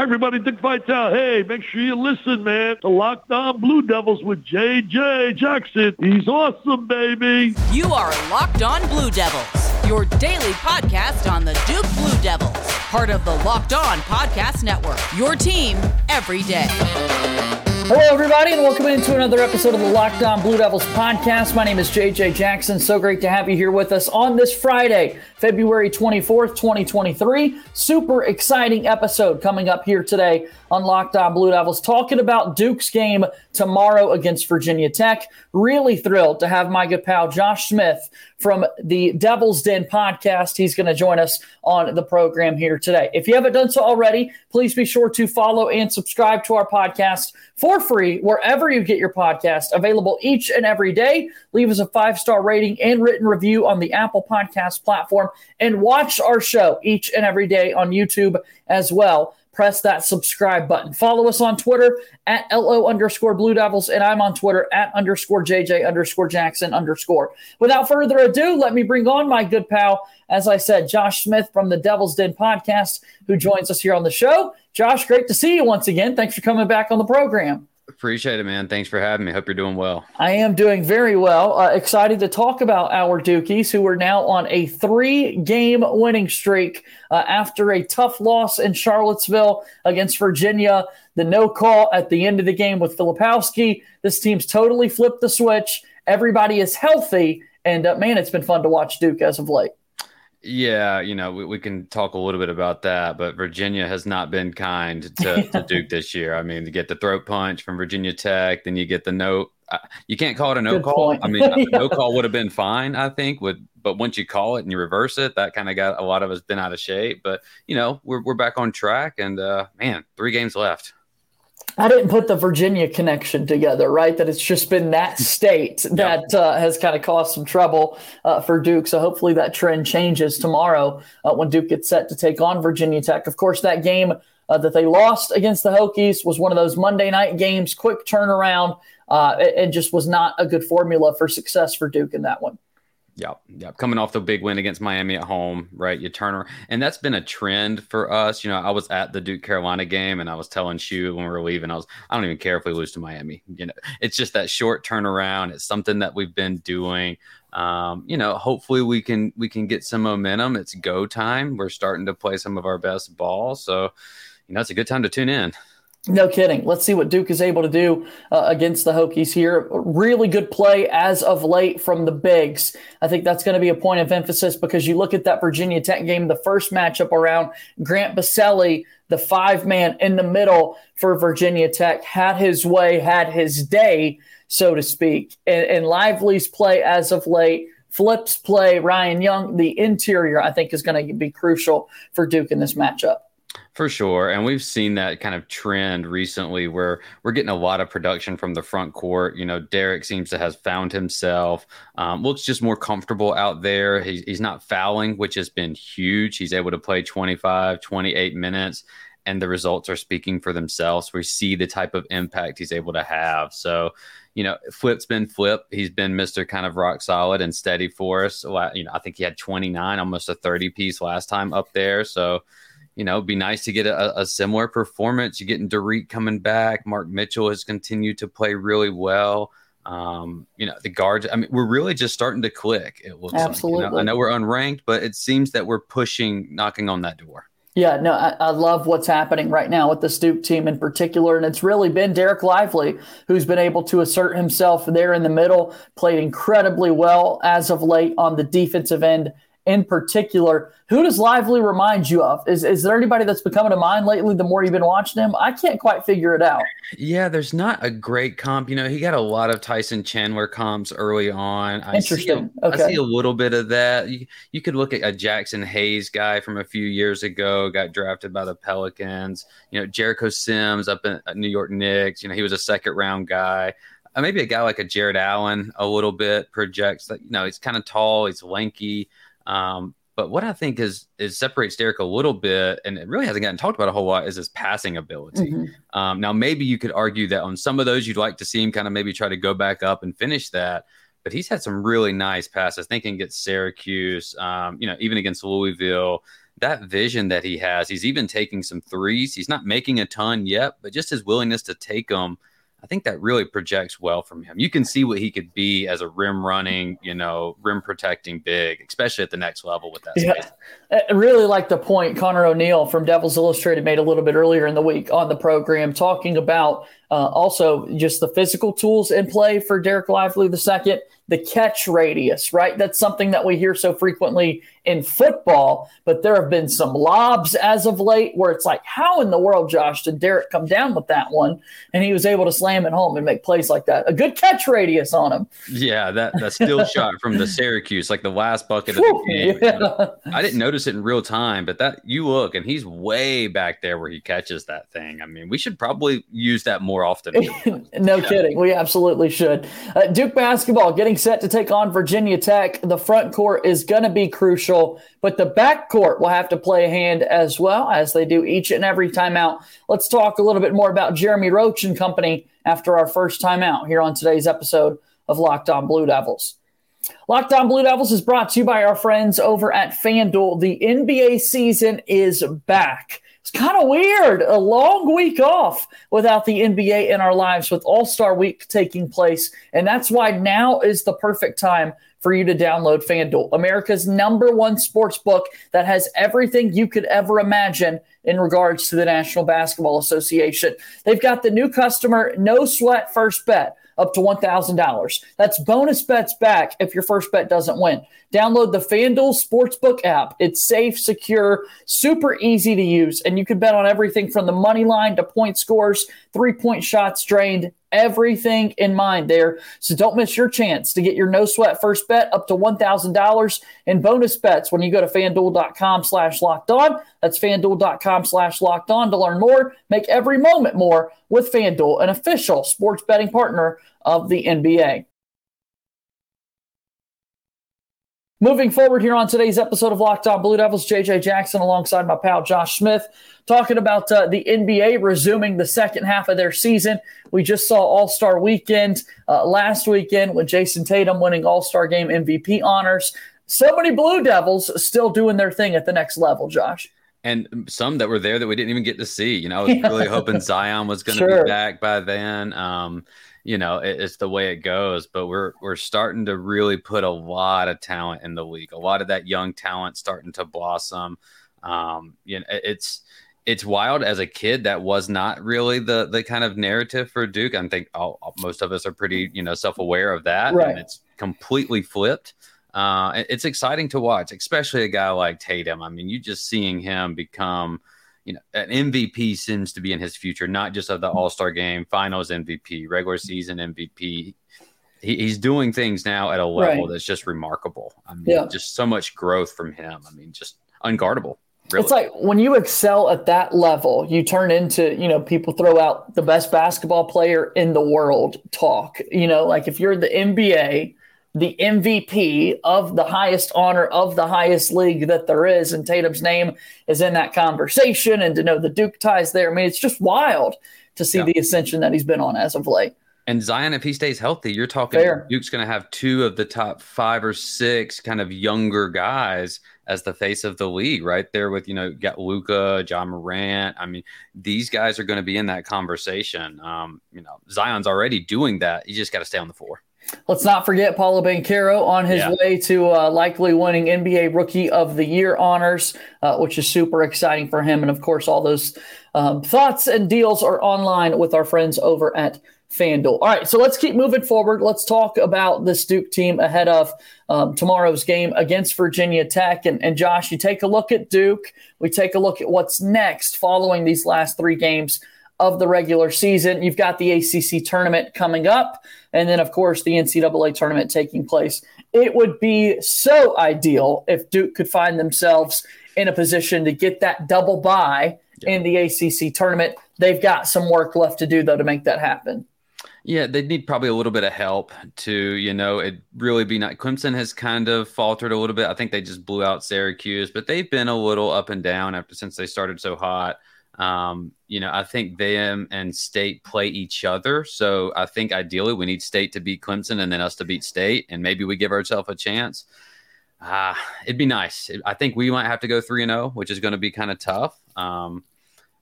Hi, everybody. Dick Vitale. Hey, make sure you listen, man. To Locked On Blue Devils with JJ Jackson. He's awesome, baby. You are Locked On Blue Devils, your daily podcast on the Duke Blue Devils, part of the Locked On Podcast Network. Your team every day. Hello, everybody, and welcome into another episode of the Locked On Blue Devils podcast. My name is JJ Jackson. So great to have you here with us on this Friday, February 24th, 2023. Super exciting episode coming up here today on Locked On Blue Devils, talking about Duke's game tomorrow against Virginia Tech. Really thrilled to have my good pal Josh Smith from the Devil's Den podcast. He's going to join us on the program here today. If you haven't done so already, please be sure to follow and subscribe to our podcast for free wherever you get your podcast, available each and every day. Leave us a five star rating and written review on the Apple Podcast platform, and watch our show each and every day on YouTube as well press that subscribe button. Follow us on Twitter at LO underscore Blue Devils, and I'm on Twitter at underscore JJ underscore Jackson underscore. Without further ado, let me bring on my good pal, as I said, Josh Smith from the Devil's Den podcast, who joins us here on the show. Josh, great to see you once again. Thanks for coming back on the program. Appreciate it, man. Thanks for having me. Hope you're doing well. I am doing very well. Uh, excited to talk about our Dukies, who are now on a three game winning streak uh, after a tough loss in Charlottesville against Virginia. The no call at the end of the game with Filipowski. This team's totally flipped the switch. Everybody is healthy. And uh, man, it's been fun to watch Duke as of late. Yeah, you know, we, we can talk a little bit about that, but Virginia has not been kind to, to Duke this year. I mean, to get the throat punch from Virginia Tech, then you get the no. Uh, you can't call it a no Good call. Point. I mean, yeah. no call would have been fine, I think. With but once you call it and you reverse it, that kind of got a lot of us been out of shape. But you know, we're we're back on track, and uh, man, three games left. I didn't put the Virginia connection together, right? That it's just been that state that uh, has kind of caused some trouble uh, for Duke. So hopefully that trend changes tomorrow uh, when Duke gets set to take on Virginia Tech. Of course, that game uh, that they lost against the Hokies was one of those Monday night games, quick turnaround, uh, and just was not a good formula for success for Duke in that one. Yep, yep. Coming off the big win against Miami at home, right? You turn around, and that's been a trend for us. You know, I was at the Duke Carolina game, and I was telling Shu when we were leaving, I was, I don't even care if we lose to Miami. You know, it's just that short turnaround. It's something that we've been doing. Um, you know, hopefully we can we can get some momentum. It's go time. We're starting to play some of our best ball, so you know, it's a good time to tune in. No kidding. Let's see what Duke is able to do uh, against the Hokies here. Really good play as of late from the Bigs. I think that's going to be a point of emphasis because you look at that Virginia Tech game, the first matchup around Grant Basile, the five man in the middle for Virginia Tech, had his way, had his day, so to speak. And, and Lively's play as of late, Flip's play, Ryan Young, the interior, I think is going to be crucial for Duke in this matchup. For sure. And we've seen that kind of trend recently where we're getting a lot of production from the front court. You know, Dereck seems to have found himself, um, looks just more comfortable out there. He, he's not fouling, which has been huge. He's able to play 25, 28 minutes, and the results are speaking for themselves. We see the type of impact he's able to have. So, you know, Flip's been Flip. He's been Mr. kind of rock solid and steady for us. You know, I think he had 29, almost a 30 piece last time up there. So, you know, be nice to get a, a similar performance. You're getting Dariq coming back. Mark Mitchell has continued to play really well. Um, you know, the guards, I mean, we're really just starting to click. It looks Absolutely. Like, you know? I know we're unranked, but it seems that we're pushing, knocking on that door. Yeah, no, I, I, love what's happening right now with the Duke team in particular. And it's really been Dereck Lively who's been able to assert himself there in the middle, played incredibly well as of late on the defensive end in particular. Who does Lively remind you of? Is is there anybody that's been coming to mind lately? The more you've been watching him, I can't quite figure it out. Yeah, there's not a great comp. You know, he got a lot of Tyson Chandler comps early on. I Interesting. See a, okay. I see a little bit of that. You, you could look at a Jaxson Hayes guy from a few years ago, got drafted by the Pelicans. You know, Jericho Sims up in New York Knicks. You know, he was a second round guy. Uh, maybe a guy like a Jarrett Allen a little bit projects that you know he's kind of tall, he's lanky. Um, but what I think is is separates Dereck a little bit, and it really hasn't gotten talked about a whole lot, is his passing ability. Mm-hmm. Um, now, maybe you could argue that on some of those, you'd like to see him kind of maybe try to go back up and finish that. But he's had some really nice passes. Thinking against Syracuse, um, you know, even against Louisville, that vision that he has, he's even taking some threes. He's not making a ton yet, but just his willingness to take them I think that really projects well from him. You can see what he could be as a rim running, you know, rim protecting big, especially at the next level with that. Yeah. Space. I really like the point Connor O'Neill from Devils Illustrated made a little bit earlier in the week on the program, talking about uh, also just the physical tools in play for Dereck Lively II the catch radius, right? That's something that we hear so frequently in football, but there have been some lobs as of late where it's like, how in the world, Josh, did Dereck come down with that one? And he was able to slam it home and make plays like that. A good catch radius on him. Yeah, that, that still shot from the Syracuse, like the last bucket of the game. Yeah. I didn't notice it in real time, but that you look and he's way back there where he catches that thing. I mean, we should probably use that more often. no yeah. kidding. We absolutely should. Uh, Duke basketball getting set to take on Virginia Tech. The front court is going to be crucial, but the back court will have to play a hand as well as they do each and every timeout. Let's talk a little bit more about Jeremy Roach and company after our first timeout here on today's episode of Locked On Blue Devils. Locked On Blue Devils is brought to you by our friends over at FanDuel. The NBA season is back. It's kind of weird. A long week off without the NBA in our lives with All Star Week taking place. And that's why now is the perfect time for you to download FanDuel, America's number one sports book that has everything you could ever imagine in regards to the National Basketball Association. They've got the new customer no sweat first bet up to $1,000. That's bonus bets back if your first bet doesn't win. Download the FanDuel Sportsbook app. It's safe, secure, super easy to use, and you can bet on everything from the money line to point scores, three point shots drained, everything in mind there. So don't miss your chance to get your no sweat first bet up to $1,000 in bonus bets when you go to fanduel.com slash locked on. That's fanduel.com slash locked on to learn more. Make every moment more with FanDuel, an official sports betting partner of the NBA. Moving forward here on today's episode of Locked On Blue Devils, JJ Jackson alongside my pal Josh Smith, talking about uh, the NBA resuming the second half of their season. We just saw All Star Weekend uh, last weekend with Jayson Tatum winning All Star Game MVP honors. So many Blue Devils still doing their thing at the next level, Josh and some that were there that we didn't even get to see. You know, I was really hoping Zion was going to sure. be back by then. Um, you know, it, it's the way it goes. But we're we're starting to really put a lot of talent in the league. A lot of that young talent starting to blossom. Um, you know, it, it's it's wild as a kid that was not really the the kind of narrative for Duke. I think all, most of us are pretty you know self aware of that, right. and it's completely flipped. Uh, it's exciting to watch, especially a guy like Tatum. I mean, you just seeing him become you know, an MVP seems to be in his future, not just of the All Star game, Finals MVP, regular season MVP. He, he's doing things now at a level right. that's just remarkable. I mean, yeah. just so much growth from him. I mean, just unguardable. Really. It's like when you excel at that level, you turn into, you know, people throw out the best basketball player in the world talk. You know, like if you're the NBA, the MVP of the highest honor of the highest league that there is, and Tatum's name is in that conversation, and to know the Duke ties there. I mean, it's just wild to see yeah. the ascension that he's been on as of late. And Zion, if he stays healthy, you're talking Fair. Duke's going to have two of the top five or six kind of younger guys as the face of the league, right there with you know got Luka, Ja Morant. I mean, these guys are going to be in that conversation. Um, you know, Zion's already doing that. You just got to stay on the floor. Let's not forget Paolo Banchero on his yeah. way to uh, likely winning NBA Rookie of the Year honors, uh, which is super exciting for him. And of course, all those um, thoughts and deals are online with our friends over at FanDuel. All right, so let's keep moving forward. Let's talk about this Duke team ahead of um, tomorrow's game against Virginia Tech. And, and Josh, you take a look at Duke. We take a look at what's next following these last three games of the regular season. You've got the ACC tournament coming up, and then, of course, the NCAA tournament taking place. It would be so ideal if Duke could find themselves in a position to get that double bye yeah. in the ACC tournament. They've got some work left to do, though, to make that happen. Yeah, they'd need probably a little bit of help to, you know, it really be not. Clemson has kind of faltered a little bit. I think they just blew out Syracuse, but they've been a little up and down after since they started so hot. Um, you know, I think them and State play each other. So I think ideally we need State to beat Clemson and then us to beat State, and maybe we give ourselves a chance. Ah, it'd be nice. I think we might have to go three and zero, oh, which is going to be kind of tough. Um,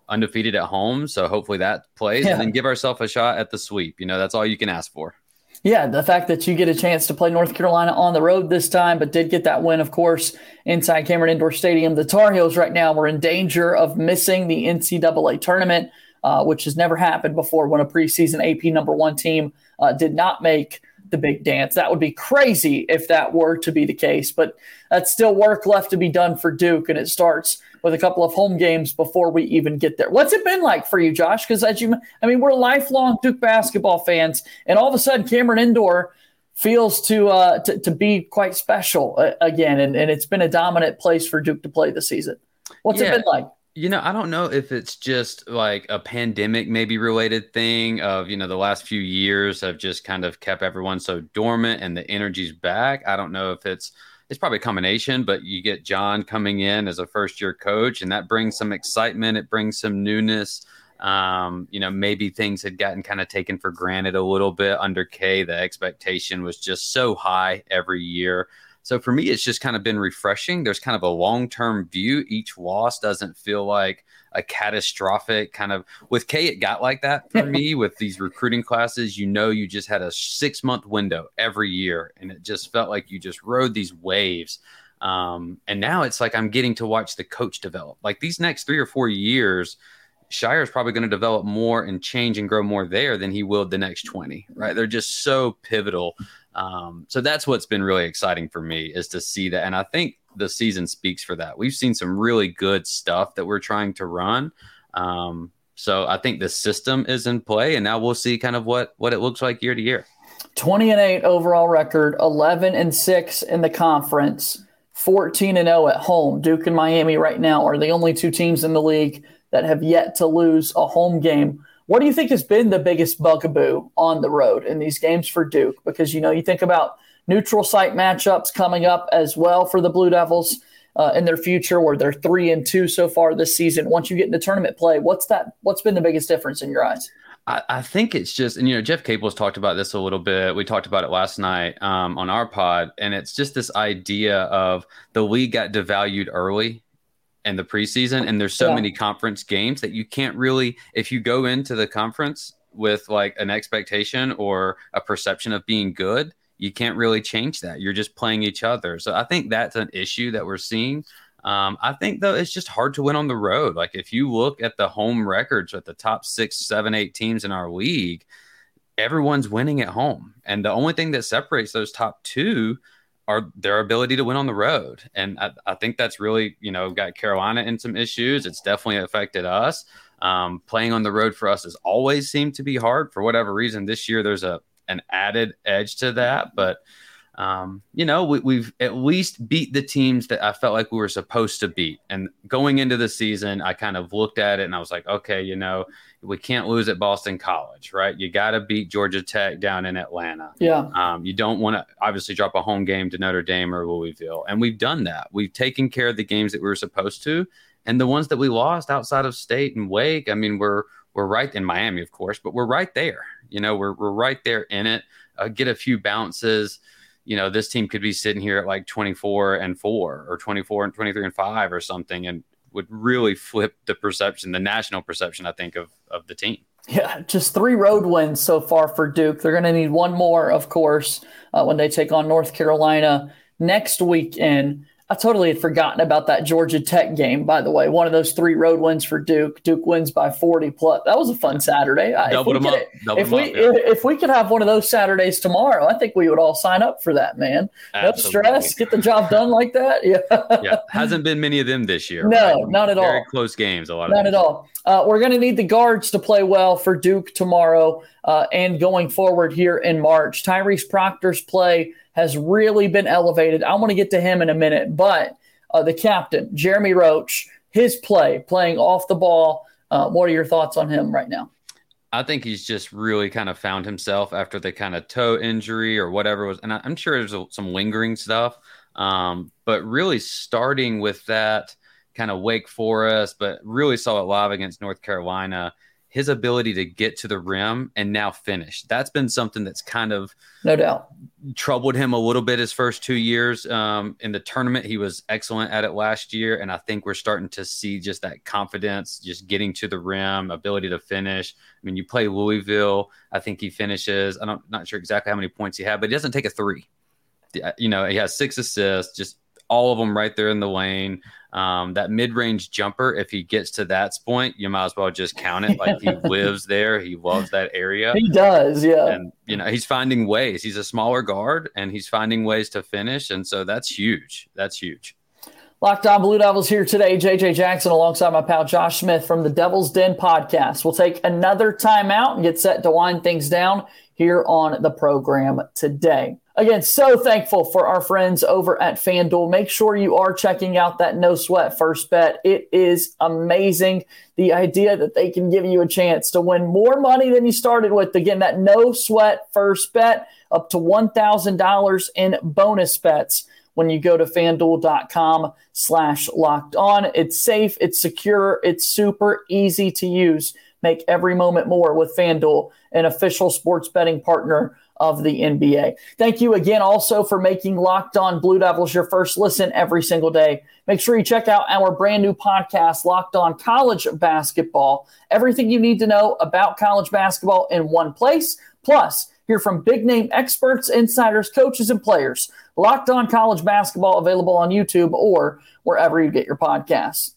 undefeated at home, so hopefully that plays, yeah. and then give ourselves a shot at the sweep. You know, that's all you can ask for. Yeah, the fact that you get a chance to play North Carolina on the road this time, but did get that win, of course, inside Cameron Indoor Stadium. The Tar Heels right now were in danger of missing the NCAA tournament, uh, which has never happened before when a preseason AP number one team uh, did not make the big dance. That would be crazy if that were to be the case, but that's still work left to be done for Duke, and it starts with a couple of home games before we even get there. What's it been like for you, Josh? Because as you, I mean, we're lifelong Duke basketball fans, and all of a sudden, Cameron Indoor feels to uh, to, to be quite special uh, again, and, and it's been a dominant place for Duke to play this season. What's yeah. it been like? You know, I don't know if it's just like a pandemic maybe related thing of, you know, the last few years have just kind of kept everyone so dormant and the energy's back. I don't know if it's it's probably a combination, but you get Jon coming in as a first year coach, and that brings some excitement. It brings some newness. Um, you know, maybe things had gotten kind of taken for granted a little bit under K. The expectation was just so high every year. So for me, it's just kind of been refreshing. There's kind of a long term view. Each loss doesn't feel like a catastrophic kind of with K. It got like that for me with these recruiting classes. You know, you just had a six month window every year, and it just felt like you just rode these waves. Um, and now it's like I'm getting to watch the coach develop. Like these next three or four years, Scheyer is probably going to develop more and change and grow more there than he will the next 20, right? They're just so pivotal. Um, so that's what's been really exciting for me is to see that. And I think the season speaks for that. We've seen some really good stuff that we're trying to run. Um, so I think the system is in play, and now we'll see kind of what what it looks like year to year. 20 and 8 overall record, 11 and 6 in the conference, 14 and 0 at home. Duke and Miami right now are the only two teams in the league that have yet to lose a home game. What do you think has been the biggest bugaboo on the road in these games for Duke? Because you know, you think about neutral site matchups coming up as well for the Blue Devils uh, in their future, where they're three and two so far this season. Once you get into tournament play, what's that? What's been the biggest difference in your eyes? I, think it's just, and you know, Jeff Capel's talked about this a little bit. We talked about it last night um, on our pod, and it's just this idea of the league got devalued early in the preseason, and there's so yeah. many conference games that you can't really, if you go into the conference with like an expectation or a perception of being good, you can't really change that. You're just playing each other. So I think that's an issue that we're seeing. Um, I think though it's just hard to win on the road. Like if you look at the home records at the top six, seven, eight teams in our league, everyone's winning at home, and the only thing that separates those top two are their ability to win on the road. And I, I think that's really you know got Carolina in some issues. It's definitely affected us. Um, playing on the road for us has always seemed to be hard for whatever reason. This year, there's a an added edge to that. But um, you know, we, have at least beat the teams that I felt like we were supposed to beat. And going into the season, I kind of looked at it and I was like, okay, you know, we can't lose at Boston College, right? You got to beat Georgia Tech down in Atlanta. Yeah. Um, you don't want to obviously drop a home game to Notre Dame or Louisville. And we've done that. We've taken care of the games that we were supposed to. And the ones that we lost outside of state and Wake, I mean, we're we're right in Miami, of course, but we're right there. You know, we're we're right there in it. Uh, get a few bounces. You know, this team could be sitting here at like 24 and four or 24 and 23 and five or something, and would really flip the perception, the national perception, I think, of of the team. Yeah, just three road wins so far for Duke. They're going to need one more, of course, uh, when they take on North Carolina next weekend. I totally had forgotten about that Georgia Tech game, by the way. One of those three road wins for Duke. Duke wins by 40 plus. That was a fun Saturday. Double if we, could, Double if, we up, yeah. if we could have one of those Saturdays tomorrow, I think we would all sign up for that, man. Absolutely. No stress, get the job done like that. Yeah. yeah. Hasn't been many of them this year. No, right? not at Very all. Very close games, a lot of Not at all. Uh, we're going to need the guards to play well for Duke tomorrow uh, and going forward here in March. Tyrese Proctor's play has really been elevated. I want to get to him in a minute, but – uh, the captain, Jeremy Roach, his play, playing off the ball. Uh, what are your thoughts on him right now? I think he's just really kind of found himself after the kind of toe injury or whatever was, and I'm sure there's some lingering stuff. Um, but really starting with that kind of Wake Forest, but really saw it live against North Carolina. His ability to get to the rim and now finish. That's been something that's kind of no doubt troubled him a little bit his first two years um, in the tournament. He was excellent at it last year, and I think we're starting to see just that confidence, just getting to the rim, ability to finish. I mean, you play Louisville. I think he finishes. I'm not sure exactly how many points he had, but he doesn't take a three. You know, he has six assists, just all of them right there in the lane. Um, that mid range jumper, if he gets to that point, you might as well just count it. Like he lives there, he loves that area. He does, yeah. And you know, he's finding ways. He's a smaller guard, and he's finding ways to finish, and so that's huge. That's huge. Locked on Blue Devils here today. JJ Jackson alongside my pal Josh Smith from the Devil's Den podcast. We'll take another timeout and get set to wind things down here on the program today. Again, so thankful for our friends over at FanDuel. Make sure you are checking out that no sweat first bet. It is amazing. The idea that they can give you a chance to win more money than you started with. Again, that no sweat first bet up to $1,000 in bonus bets when you go to fanduel.com slash locked on. It's safe, it's secure, it's super easy to use. Make every moment more with FanDuel, an official sports betting partner of the NBA. Thank you again also for making Locked On Blue Devils your first listen every single day. Make sure you check out our brand new podcast, Locked On College Basketball. Everything you need to know about college basketball in one place. Plus, hear from big name experts, insiders, coaches, and players. Locked On College Basketball available on YouTube or wherever you get your podcasts.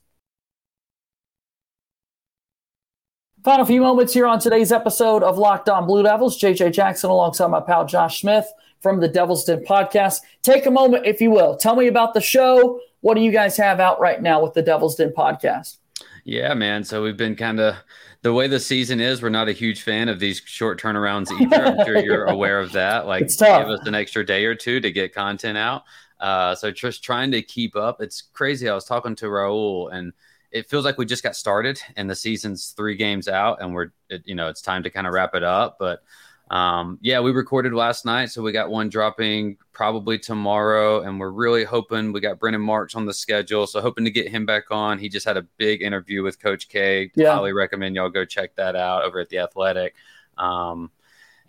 Final few moments here on today's episode of Locked On Blue Devils. JJ Jackson alongside my pal Josh Smith from the Devil's Den podcast. Take a moment, if you will. Tell me about the show. What do you guys have out right now with the Devil's Den podcast? Yeah, man. So we've been kind of the way the season is. We're not a huge fan of these short turnarounds either. I'm sure you're aware of that. Like, it's tough. give us an extra day or two to get content out. Uh, so just trying to keep up. It's crazy. I was talking to Raul and – it feels like we just got started and the season's three games out and we're it, you know it's time to kind of wrap it up but um, yeah we recorded last night so we got one dropping probably tomorrow and we're really hoping we got brendan marks on the schedule so hoping to get him back on. He just had a big interview with coach k. Yeah. highly recommend y'all go check that out over at the athletic. Um,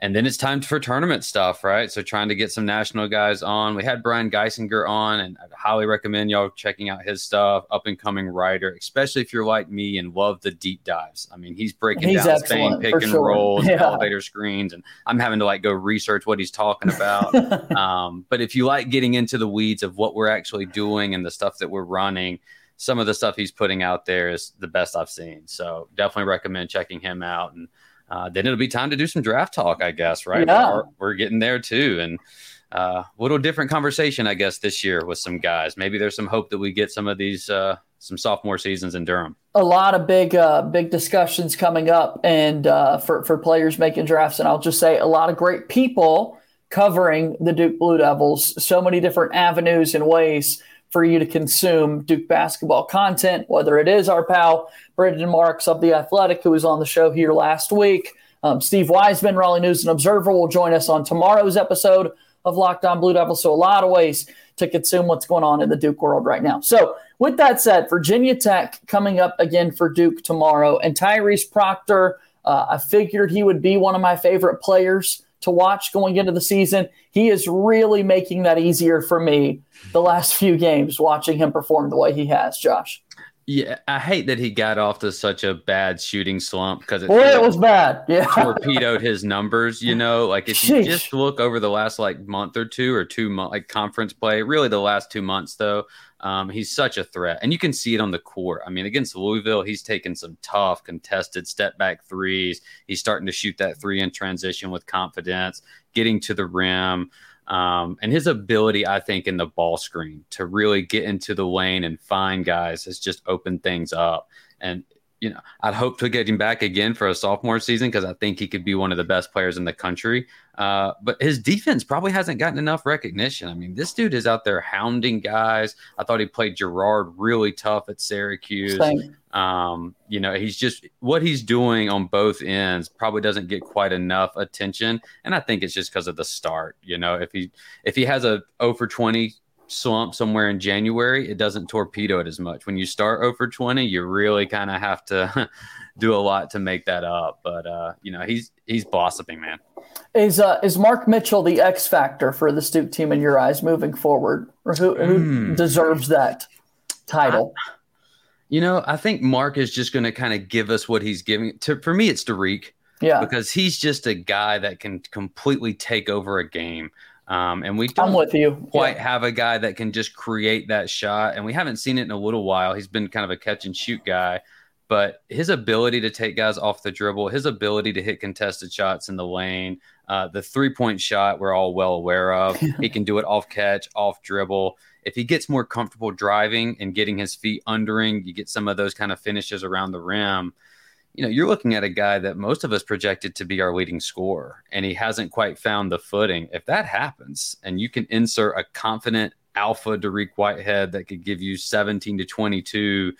and then it's time for tournament stuff, right? So trying to get some national guys on. We had Brian Geisinger on, and I highly recommend y'all checking out his stuff. Up and coming writer, especially if you're like me and love the deep dives. I mean, he's breaking he's down Spain pick and sure. rolls, yeah. elevator screens, and I'm having to like go research what he's talking about. um, but if you like getting into the weeds of what we're actually doing and the stuff that we're running, some of the stuff he's putting out there is the best I've seen. So definitely recommend checking him out and uh, then it'll be time to do some draft talk, I guess, right? Yeah. We're, we're getting there too. And uh, a little different conversation, I guess, this year with some guys. Maybe there's some hope that we get some of these uh, some sophomore seasons in Durham. A lot of big uh, big discussions coming up, and uh, for for players making drafts. And I'll just say a lot of great people covering the Duke Blue Devils. So many different avenues and ways for you to consume Duke basketball content, whether it is our pal Brendan Marks of The Athletic, who was on the show here last week. Um, Steve Wiseman, Raleigh News and Observer, will join us on tomorrow's episode of Locked On Blue Devils. So, a lot of ways to consume what's going on in the Duke world right now. So, with that said, Virginia Tech coming up again for Duke tomorrow, and Tyrese Proctor. Uh, I figured he would be one of my favorite players to watch going into the season. He is really making that easier for me the last few games, watching him perform the way he has, Josh. Yeah, I hate that he got off to such a bad shooting slump because it, Boy, it was bad. Yeah, torpedoed his numbers. You know, like if you just look over the last like month or two or two month like conference play, really the last two months though, um, he's such a threat, and you can see it on the court. I mean, against Louisville, he's taking some tough contested step back threes. He's starting to shoot that three in transition with confidence, getting to the rim. Um, and his ability, I think, in the ball screen to really get into the lane and find guys has just opened things up. And you know, I'd hope to get him back again for a sophomore season because I think he could be one of the best players in the country. Uh, but his defense probably hasn't gotten enough recognition. I mean, this dude is out there hounding guys. I thought he played Girard really tough at Syracuse. Um, you know, he's just what he's doing on both ends probably doesn't get quite enough attention, and I think it's just because of the start. You know, if he if he has a 0 for 20 slump somewhere in January, it doesn't torpedo it as much. When you start over 20, you really kind of have to do a lot to make that up. But uh, you know, he's he's blossoming, man. Is uh, is Mark Mitchell the X factor for the Duke team in your eyes moving forward, or who, who mm. deserves that title? I, you know, I think Mark is just going to kind of give us what he's giving. To for me, it's Dariq. Yeah, because he's just a guy that can completely take over a game. Um, and we don't I'm with you. quite yeah. have a guy that can just create that shot. And we haven't seen it in a little while. He's been kind of a catch and shoot guy but his ability to take guys off the dribble, his ability to hit contested shots in the lane, uh, the three point shot we're all well aware of. he can do it off catch, off dribble. If he gets more comfortable driving and getting his feet undering, you get some of those kind of finishes around the rim. You know, you're looking at a guy that most of us projected to be our leading scorer, and he hasn't quite found the footing. If that happens, and you can insert a confident alpha Dariq Whitehead that could give you 17 to 22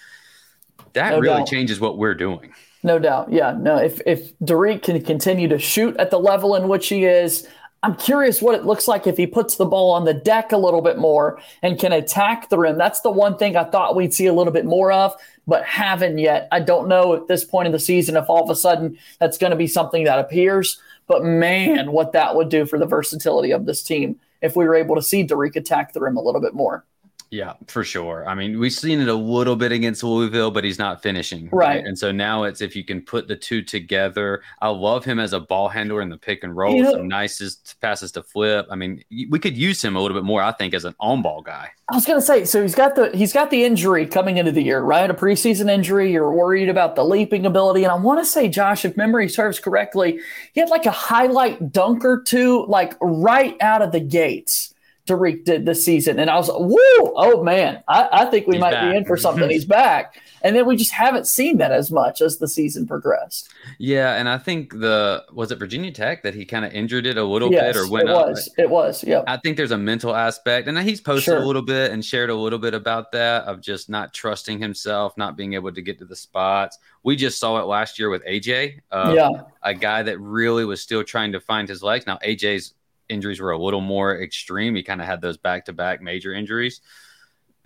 that no really doubt. changes what we're doing. No doubt. Yeah. No, if if Dariq can continue to shoot at the level in which he is, I'm curious what it looks like if he puts the ball on the deck a little bit more and can attack the rim. That's the one thing I thought we'd see a little bit more of, but haven't yet. I don't know at this point in the season if all of a sudden that's going to be something that appears. But man, what that would do for the versatility of this team if we were able to see Dariq attack the rim a little bit more. Yeah, for sure. I mean, we've seen it a little bit against Louisville, but he's not finishing. Right. right. And so now it's if you can put the two together. I love him as a ball handler in the pick and roll, you know, some nicest passes to flip. I mean, we could use him a little bit more, I think, as an on ball guy. I was gonna say, so he's got the he's got the injury coming into the year, right? A preseason injury. You're worried about the leaping ability. And I want to say, Josh, if memory serves correctly, he had like a highlight dunk or two, like right out of the gates Dariq did this season. And I was like, whoa, oh man, I, I think we He's might back. be in for something. He's back. And then we just haven't seen that as much as the season progressed. Yeah, and I think the was it Virginia Tech that he kind of injured it a little yes, bit or went it up. was. It was. Yeah. I think there's a mental aspect, and he's posted sure. a little bit and shared a little bit about that of just not trusting himself, not being able to get to the spots. We just saw it last year with AJ. Uh, yeah. A guy that really was still trying to find his legs. Now AJ's injuries were a little more extreme. He kind of had those back to back major injuries.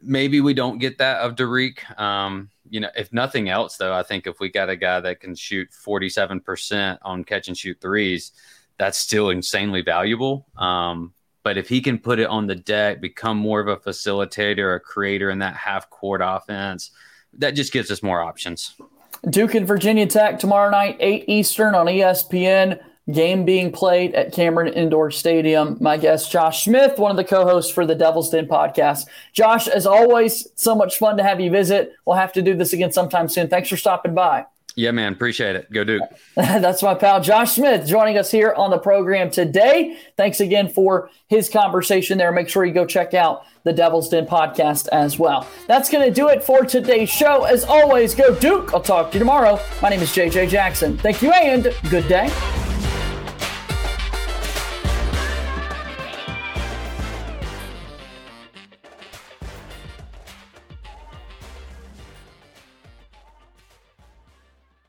Maybe we don't get that of Dariq. Um, you know, if nothing else, though, I think if we got a guy that can shoot 47% on catch and shoot threes, that's still insanely valuable. Um, but if he can put it on the deck, become more of a facilitator, a creator in that half court offense, that just gives us more options. Duke and Virginia Tech tomorrow night, 8 Eastern on ESPN game being played at Cameron Indoor Stadium. My guest, Josh Smith, one of the co hosts for the Devil's Den podcast. Josh, as always, so much fun to have you visit. We'll have to do this again sometime soon. Thanks for stopping by. Yeah, man. Appreciate it. Go Duke. That's my pal Josh Smith joining us here on the program today. Thanks again for his conversation there. Make sure you go check out the Devil's Den podcast as well. That's going to do it for today's show. As always, go Duke. I'll talk to you tomorrow. My name is JJ Jackson. Thank you and good day.